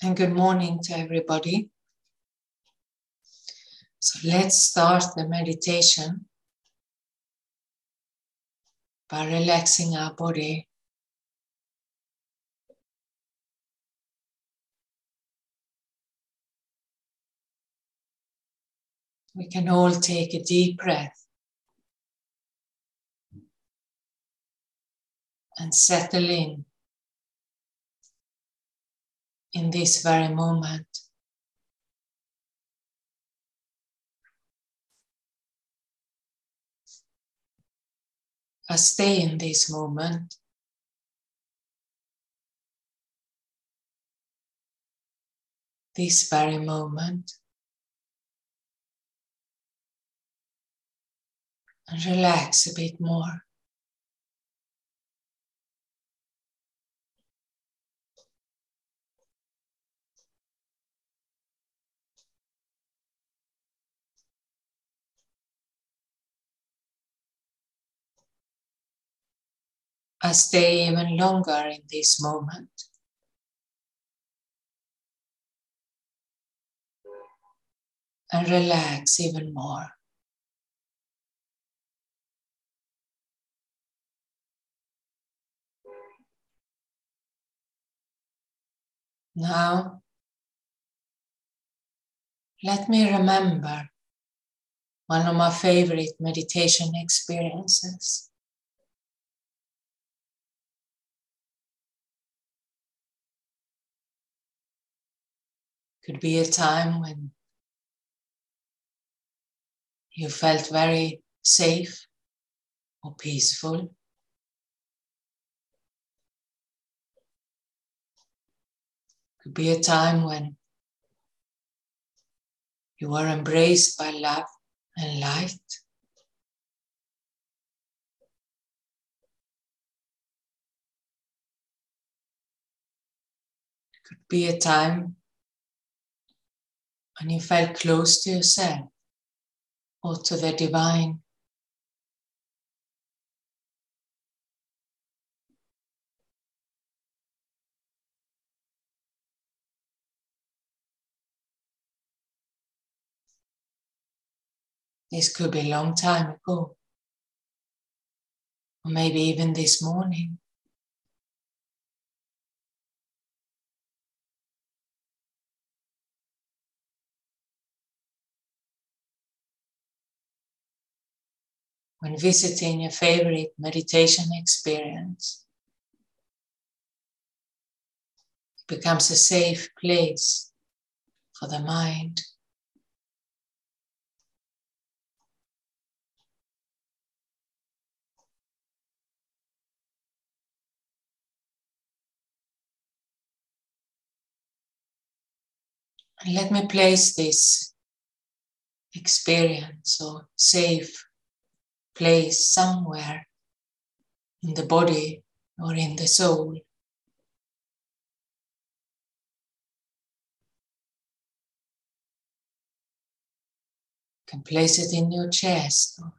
and good morning to everybody. So let's start the meditation by relaxing our body. We can all take a deep breath and settle in in this very moment. I stay in this moment. This very moment. And relax a bit more. Uh, stay even longer in this moment. And relax even more. Now, let me remember one of my favorite meditation experiences. Could be a time when you felt very safe or peaceful. Could be a time when you were embraced by love and light. Could be a time when you felt close to yourself or to the divine. This could be a long time ago, or maybe even this morning. When visiting your favorite meditation experience. It becomes a safe place for the mind. Let me place this experience or safe place somewhere in the body or in the soul. You can place it in your chest or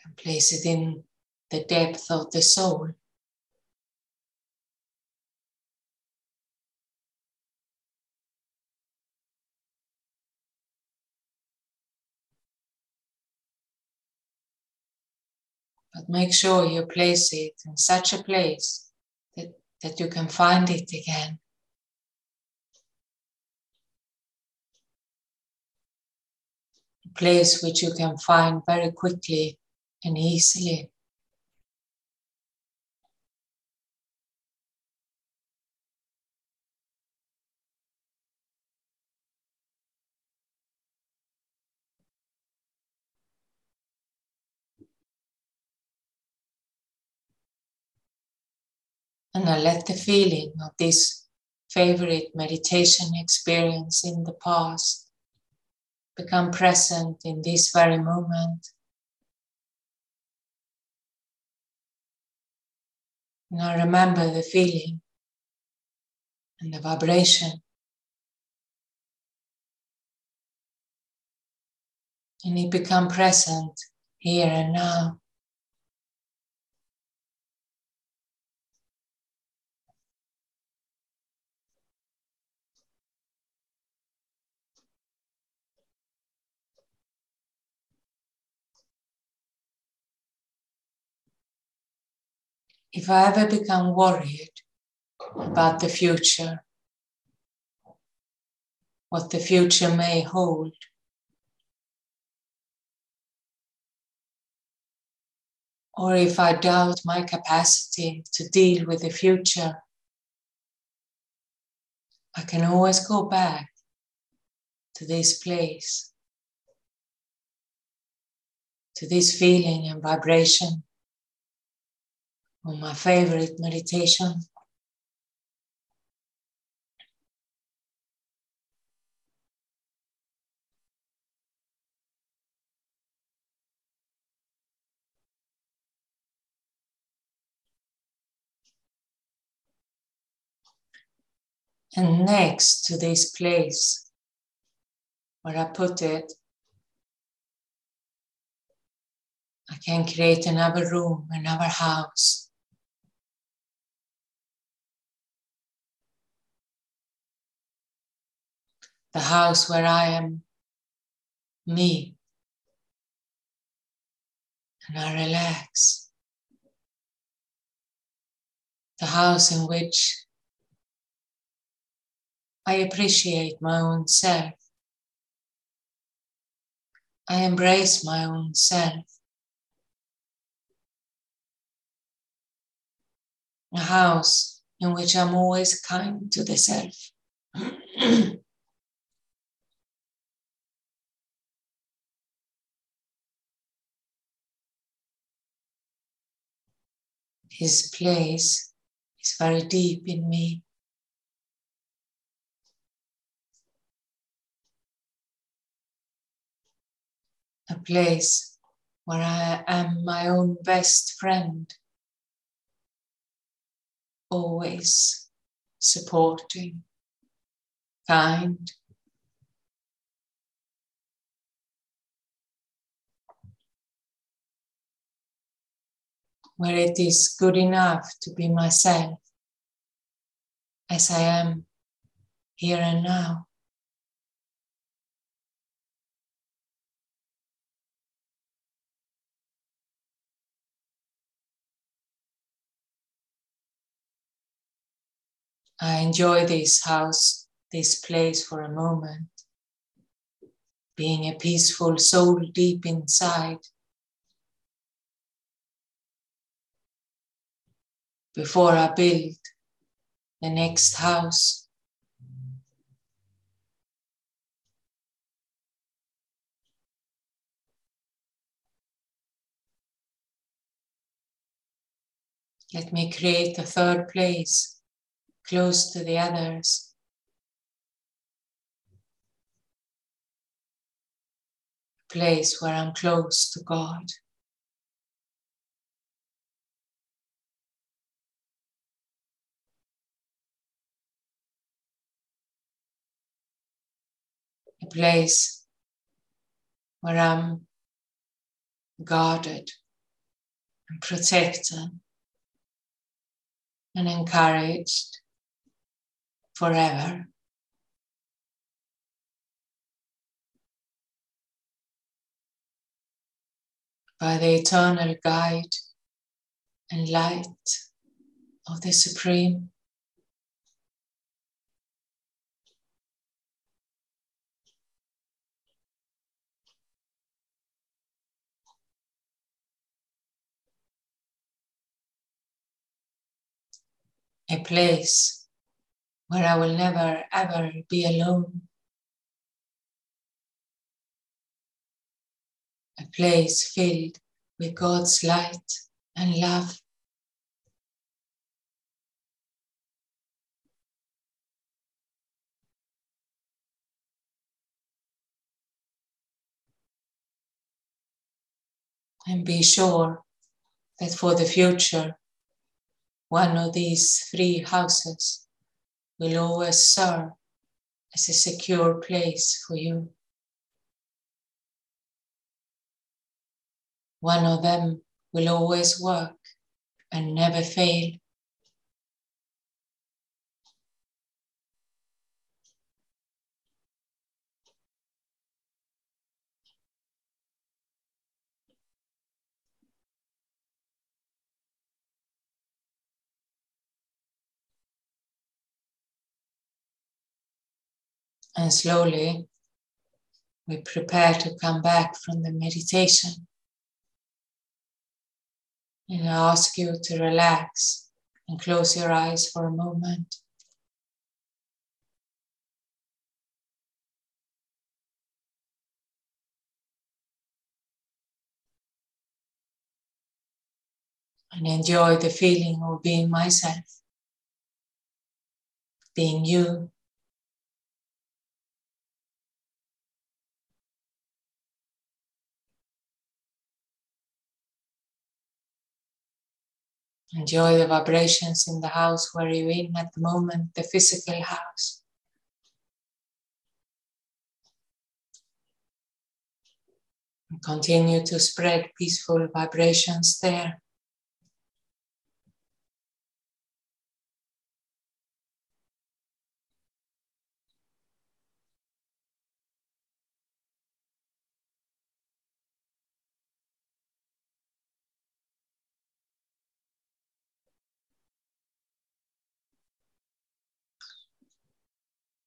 can place it in the depth of the soul. But make sure you place it in such a place that, that you can find it again. A place which you can find very quickly and easily. And I let the feeling of this favorite meditation experience in the past become present in this very moment. And I remember the feeling and the vibration. And it become present here and now. If I ever become worried about the future, what the future may hold, or if I doubt my capacity to deal with the future, I can always go back to this place, to this feeling and vibration of my favorite meditation. And next to this place where I put it, I can create another room, another house. The house where I am me and I relax. The house in which I appreciate my own self. I embrace my own self. A house in which I'm always kind to the self. His place is very deep in me. a place where I am my own best friend, always supporting, kind. Where it is good enough to be myself as I am here and now. I enjoy this house, this place for a moment, being a peaceful soul deep inside. Before I build the next house. Let me create a third place close to the others. A place where I'm close to God. A place where I'm guarded and protected and encouraged forever. By the eternal guide and light of the Supreme. A place where I will never ever be alone. A place filled with God's light and love. And be sure that for the future, one of these three houses will always serve as a secure place for you. One of them will always work and never fail. And slowly we prepare to come back from the meditation. And I ask you to relax and close your eyes for a moment. And enjoy the feeling of being myself, being you. Enjoy the vibrations in the house where you're in at the moment, the physical house. And continue to spread peaceful vibrations there.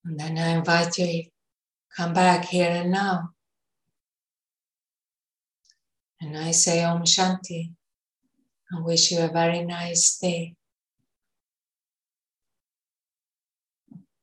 And then I invite you to come back here and now. And I say Om Shanti and wish you a very nice day.